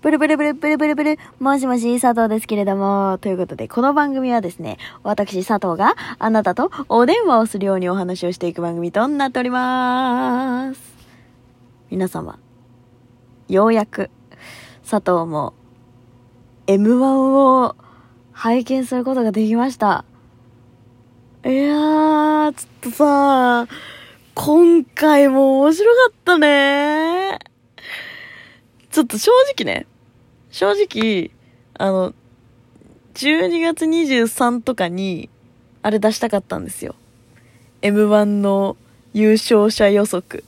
ブルブルブルブルブルブル、もしもし、佐藤ですけれども、ということで、この番組はですね、私、佐藤があなたとお電話をするようにお話をしていく番組となっております。皆様、ようやく、佐藤も、M1 を拝見することができました。いやー、ちょっとさ、今回も面白かったねちょっと正直ね、正直、あの、12月23とかに、あれ出したかったんですよ。M1 の優勝者予測。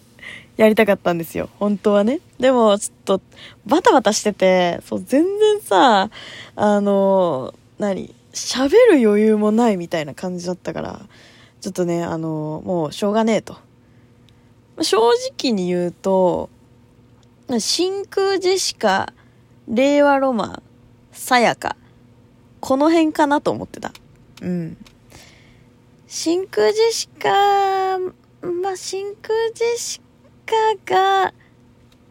やりたかったんですよ。本当はね。でも、ちょっと、バタバタしてて、そう、全然さ、あの、何喋る余裕もないみたいな感じだったから、ちょっとね、あの、もうしょうがねえと。正直に言うと、真空ジェシカ、令和ロマン、さやか。この辺かなと思ってた。うん。真空ジェシカ、まあ、真空ジェシカが、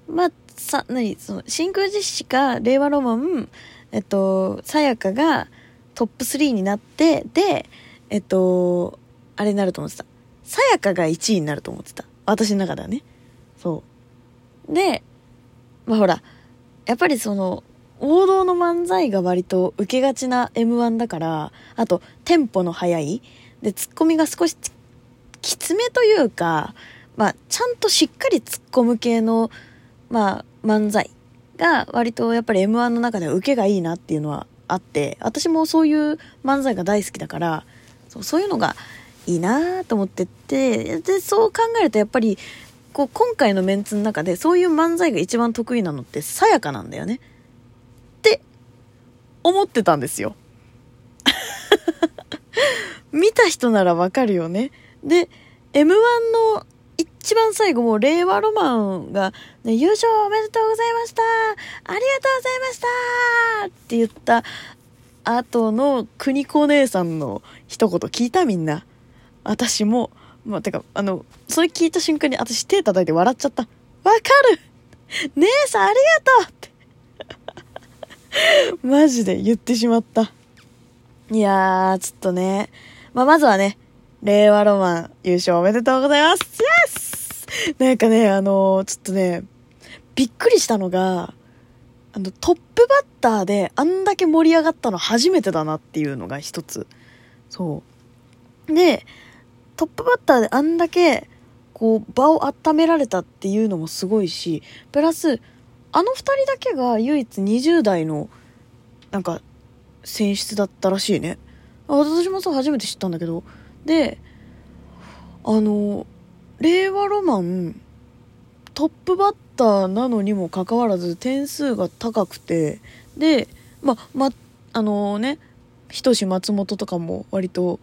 まあ、さ、なに、その、真空ジェシカ、令和ロマン、えっと、さやかがトップ3になって、で、えっと、あれになると思ってた。さやかが1位になると思ってた。私の中ではね。そう。で、まあほら、やっぱりその、王道の漫才が割と受けがちな M1 だから、あと、テンポの速い、で、ツッコミが少しきつめというか、まあ、ちゃんとしっかり突っ込む系の、まあ、漫才が割とやっぱり M1 の中では受けがいいなっていうのはあって、私もそういう漫才が大好きだから、そうそういうのがいいなと思ってて、で、そう考えるとやっぱり、こう、今回のメンツの中でそういう漫才が一番得意なのってさやかなんだよね。って、思ってたんですよ。見た人ならわかるよね。で、M1 の一番最後も令和ロマンが、ね、優勝おめでとうございましたありがとうございましたって言った後の邦子姉さんの一言聞いたみんな。私も、まあ、てか、あの、それ聞いた瞬間に私手叩いて笑っちゃった。わかる姉さんありがとうって。マジで言ってしまった。いやー、ちょっとね。まあ、まずはね、令和ロマン優勝おめでとうございますイエスなんかね、あのーちょっとね、びっくりしたのが、あの、トップバッターであんだけ盛り上がったの初めてだなっていうのが一つ。そう。で、トップバッターであんだけ、こう、場を温められたっていうのもすごいし、プラス、あの二人だけが唯一20代の、なんか、選出だったらしいね。私もさ、初めて知ったんだけど。で、あの、令和ロマン、トップバッターなのにもかかわらず点数が高くて、で、ま、ま、あのね、ひとし松本とかも割と、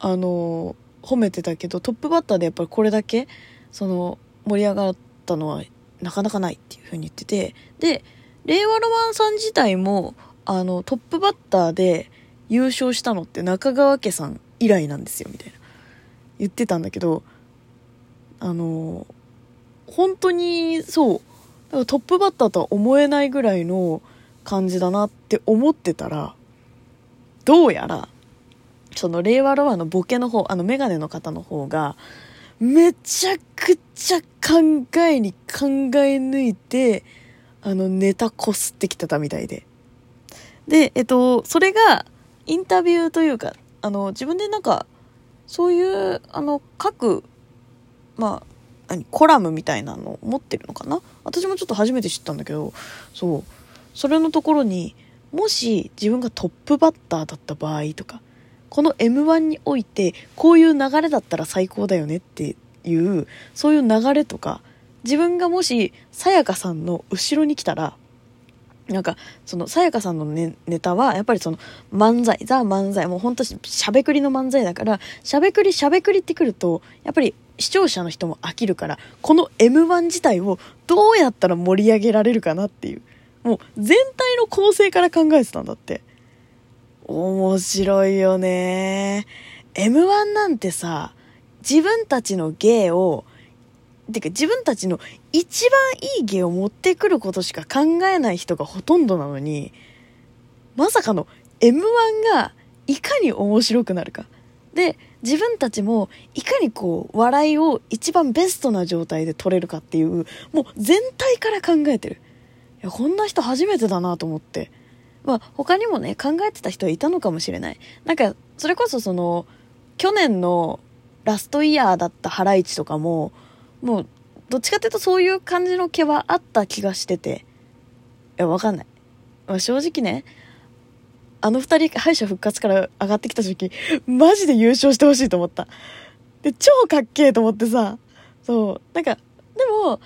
あの、褒めてたけど、トップバッターでやっぱりこれだけ、その、盛り上がったのはなかなかないっていう風に言ってて、で、令和ロマンさん自体も、あの、トップバッターで優勝したのって中川家さん以来なんですよ、みたいな。言ってたんだけど、あの、本当にそう、だからトップバッターとは思えないぐらいの感じだなって思ってたら、どうやら、その令和ロマンのボケの方、あのメガネの方の方が、めちゃくちゃ考えに考え抜いて、あのネタこすってきてたみたいで。で、えっと、それが、インタビューというか、あの、自分でなんか、そういう、あの、書く、まあ、何、コラムみたいなの持ってるのかな？私もちょっと初めて知ったんだけど、そう。それのところに、もし自分がトップバッターだった場合とか、この M1 において、こういう流れだったら最高だよねっていう、そういう流れとか、自分がもし、さやかさんの後ろに来たら、なんか、その、さやかさんのネネタは、やっぱりその、漫才、ザ漫才、もうほんとしゃべくりの漫才だから、しゃべくりしゃべくりってくると、やっぱり視聴者の人も飽きるから、この M1 自体をどうやったら盛り上げられるかなっていう、もう全体の構成から考えてたんだって。面白いよね。M1 なんてさ、自分たちの芸をてか自分たちの一番いい芸を持ってくることしか考えない人がほとんどなのに、まさかの M1 がいかに面白くなるか。で、自分たちもいかにこう、笑いを一番ベストな状態で取れるかっていう、もう全体から考えてる。いや、こんな人初めてだなと思って。まあ、他にもね、考えてた人はいたのかもしれない。なんか、それこそその、去年のラストイヤーだったハライチとかも、もう、どっちかっていうとそういう感じの毛はあった気がしてて。いや、わかんない。まあ、正直ね、あの二人敗者復活から上がってきた時、マジで優勝してほしいと思った。で、超かっけえと思ってさ、そう、なんか、でも、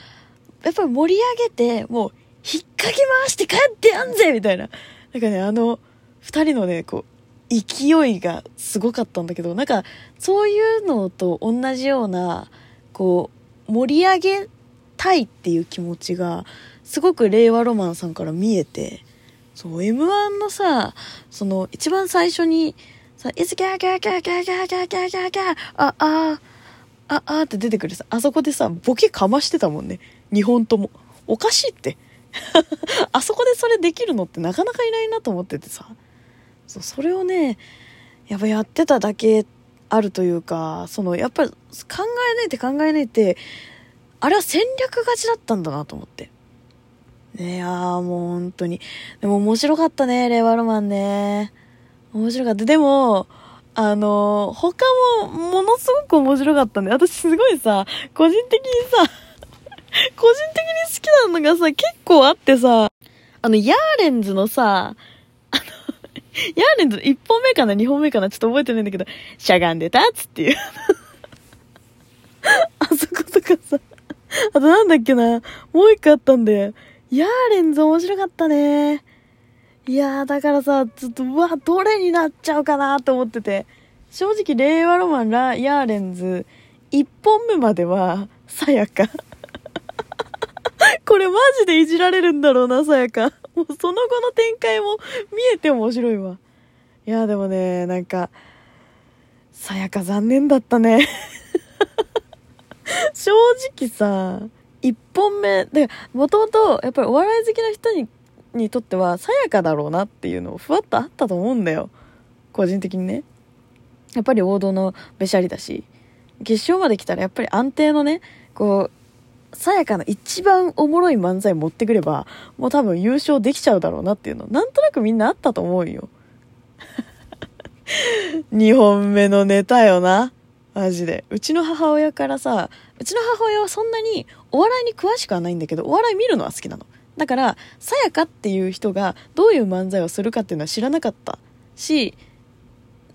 やっぱり盛り上げて、もう、引っかき回して帰ってやんぜみたいな。なんかね、あの、二人のね、こう、勢いがすごかったんだけど、なんか、そういうのと同じような、こう、盛り上げたいっていう気持ちが、すごく令和ロマンさんから見えて、そう、M1 のさ、その、一番最初に、さ、いつギャーギャーギャーギャーギャーギャーギャーギャーギャー、あ、あ、あ、あって出てくるさ、あそこでさ、ボケかましてたもんね。2本とも。おかしいって。あそこでそれできるのってなかなかいないなと思っててさ。そう、それをね、やっぱやってただけあるというか、その、やっぱり考えないって考えないって、あれは戦略勝ちだったんだなと思って。ねいやーもう本当に。でも面白かったね、令和ロマンね。面白かった。でも、あの他もものすごく面白かったんで、私すごいさ、個人的にさ、個人的に好きなのがさ、結構あってさ、あの、ヤーレンズのさ、あの、ヤーレンズ1本目かな ?2 本目かなちょっと覚えてないんだけど、しゃがんでたっつっていう。あそことかさ、あとなんだっけなもう一個あったんで、ヤーレンズ面白かったね。いやー、だからさ、ちょっと、うわ、どれになっちゃうかなと思ってて。正直、令和ロマン、ラ、ヤーレンズ、1本目までは、さやか。これマジでいじられるんだろうな、さやか。もうその後の展開も見えて面白いわ。いや、でもね、なんか、さやか残念だったね。正直さ、1本目、で、もともと、やっぱりお笑い好きな人に、にとっては、さやかだろうなっていうのをふわっとあったと思うんだよ。個人的にね。やっぱり王道のべしゃりだし、決勝まで来たらやっぱり安定のね、こう、さやかな一番おもろい漫才持ってくれば、もう多分優勝できちゃうだろうなっていうの、なんとなくみんなあったと思うよ。2本目のネタよな。マジで。うちの母親からさ、うちの母親はそんなにお笑いに詳しくはないんだけど、お笑い見るのは好きなの。だから、さやかっていう人がどういう漫才をするかっていうのは知らなかったし、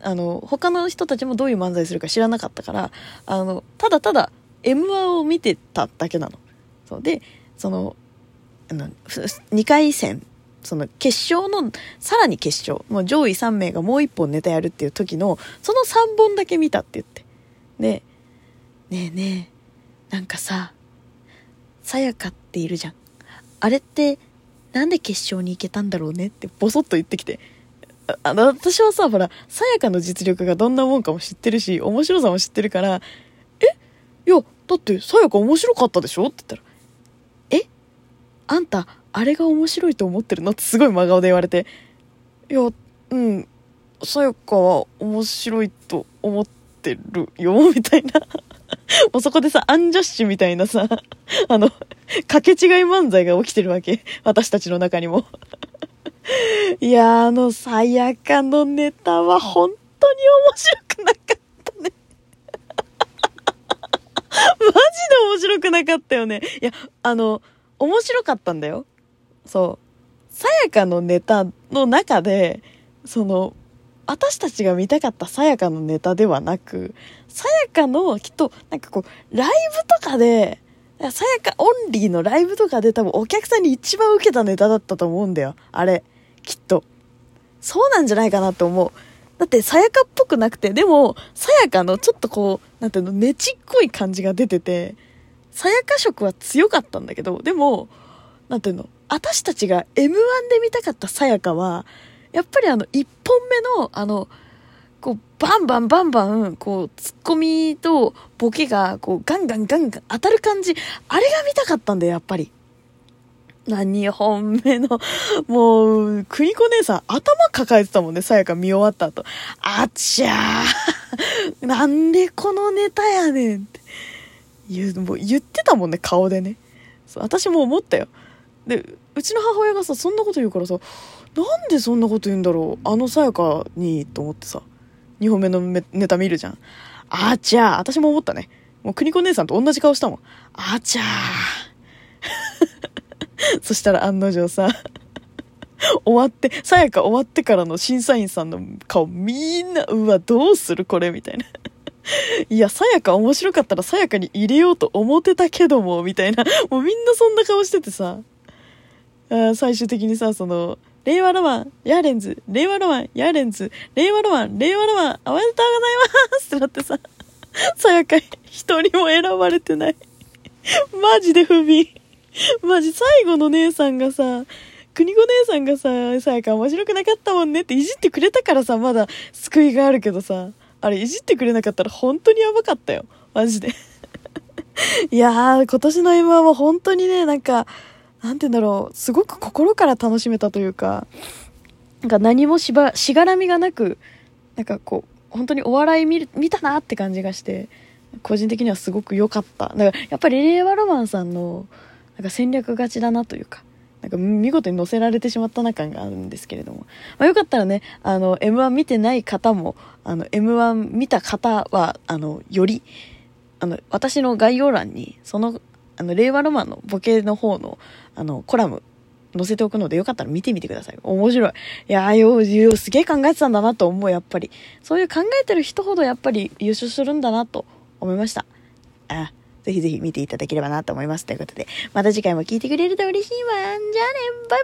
あの、他の人たちもどういう漫才するか知らなかったから、あの、ただただ M1 を見てただけなの。そうで、その、あの、2回戦、その決勝の、さらに決勝、もう上位3名がもう1本ネタやるっていう時の、その3本だけ見たって言って。で、ねえねえ、なんかさ、さやかっているじゃん。あれって、なんで決勝に行けたんだろうねってボソッと言ってきて。あの、私はさ、ほら、さやかの実力がどんなもんかも知ってるし、面白さも知ってるから、いや、だって、さやか面白かったでしょ？って言ったら、え？あんた、あれが面白いと思ってるの？ってすごい真顔で言われて、いや、うん、さやかは面白いと思ってるよ、みたいな。もうそこでさ、アンジャッシュみたいなさ、あの、掛け違い漫才が起きてるわけ。私たちの中にも。いやあの、さやかのネタは本当に面白くなかったね。マジで面白くなかったよね。いや、あの、面白かったんだよ。そう。さやかのネタの中で、その、私たちが見たかったさやかのネタではなく、さやかのきっと、なんかこう、ライブとかで、さやかオンリーのライブとかで多分お客さんに一番受けたネタだったと思うんだよ。あれ。きっと。そうなんじゃないかなと思う。だって、さやかっぽくなくて、でも、さやかのちょっとこう、なんていうの、ねちっこい感じが出てて、さやか色は強かったんだけど、でも、なんていうの、私たちが M1 で見たかったさやかは、やっぱりあの、1本目の、あの、こう、バンバンバンバン、こう、ツッコミとボケが、こう、ガンガンガンガン当たる感じ、あれが見たかったんだよ、やっぱり。何本目の、もう、ク子姉さん頭抱えてたもんね、さやか見終わった後。あっちゃー なんでこのネタやねんって言う、もう言ってたもんね、顔でね。私も思ったよ。で、うちの母親がさ、そんなこと言うからさ、なんでそんなこと言うんだろうあのさやかに、と思ってさ。2本目のネタ見るじゃん。あちゃー。私も思ったね。もう国子姉さんと同じ顔したもん。あちゃー。そしたら案の定さ、終わって、さやか終わってからの審査員さんの顔みんな、うわ、どうするこれみたいな。いや、さやか面白かったらさやかに入れようと思ってたけども、みたいな。もうみんなそんな顔しててさ。あ最終的にさ、その、令和ロマン、ヤーレンズ、令和ロマン、ヤーレンズ、令和ロマン、令和ロマン、おめでとうございますってなってさ、さやか一人も選ばれてない。マジで不憫。マジ最後の姉さんがさ、国子姉さんがさ、さやか面白くなかったもんねっていじってくれたからさ、まだ救いがあるけどさ、あれいじってくれなかったら本当にやばかったよ。マジで。いやー、今年の M1 は本当にね、なんか、なんて言うんだろう、すごく心から楽しめたというか、なんか何もしば、しがらみがなく、なんかこう、本当にお笑い見る、見たなって感じがして、個人的にはすごく良かった。だからやっぱり令和ロマンさんの、なんか戦略勝ちだなというか、なんか見事に乗せられてしまったな感があるんですけれども。まあ、よかったらね、あの、M1 見てない方も、あの、M1 見た方は、あの、より、あの、私の概要欄に、そのあの、令和ロマンのボケの方の、あの、コラム、載せておくので、よかったら見てみてください。面白い。いやーよ、よ、すげえ考えてたんだなと思う、やっぱり。そういう考えてる人ほど、やっぱり優勝するんだなと思いました。あ、ぜひぜひ見ていただければなと思います。ということで、また次回も聴いてくれると嬉しいわ。じゃあね、バイバイ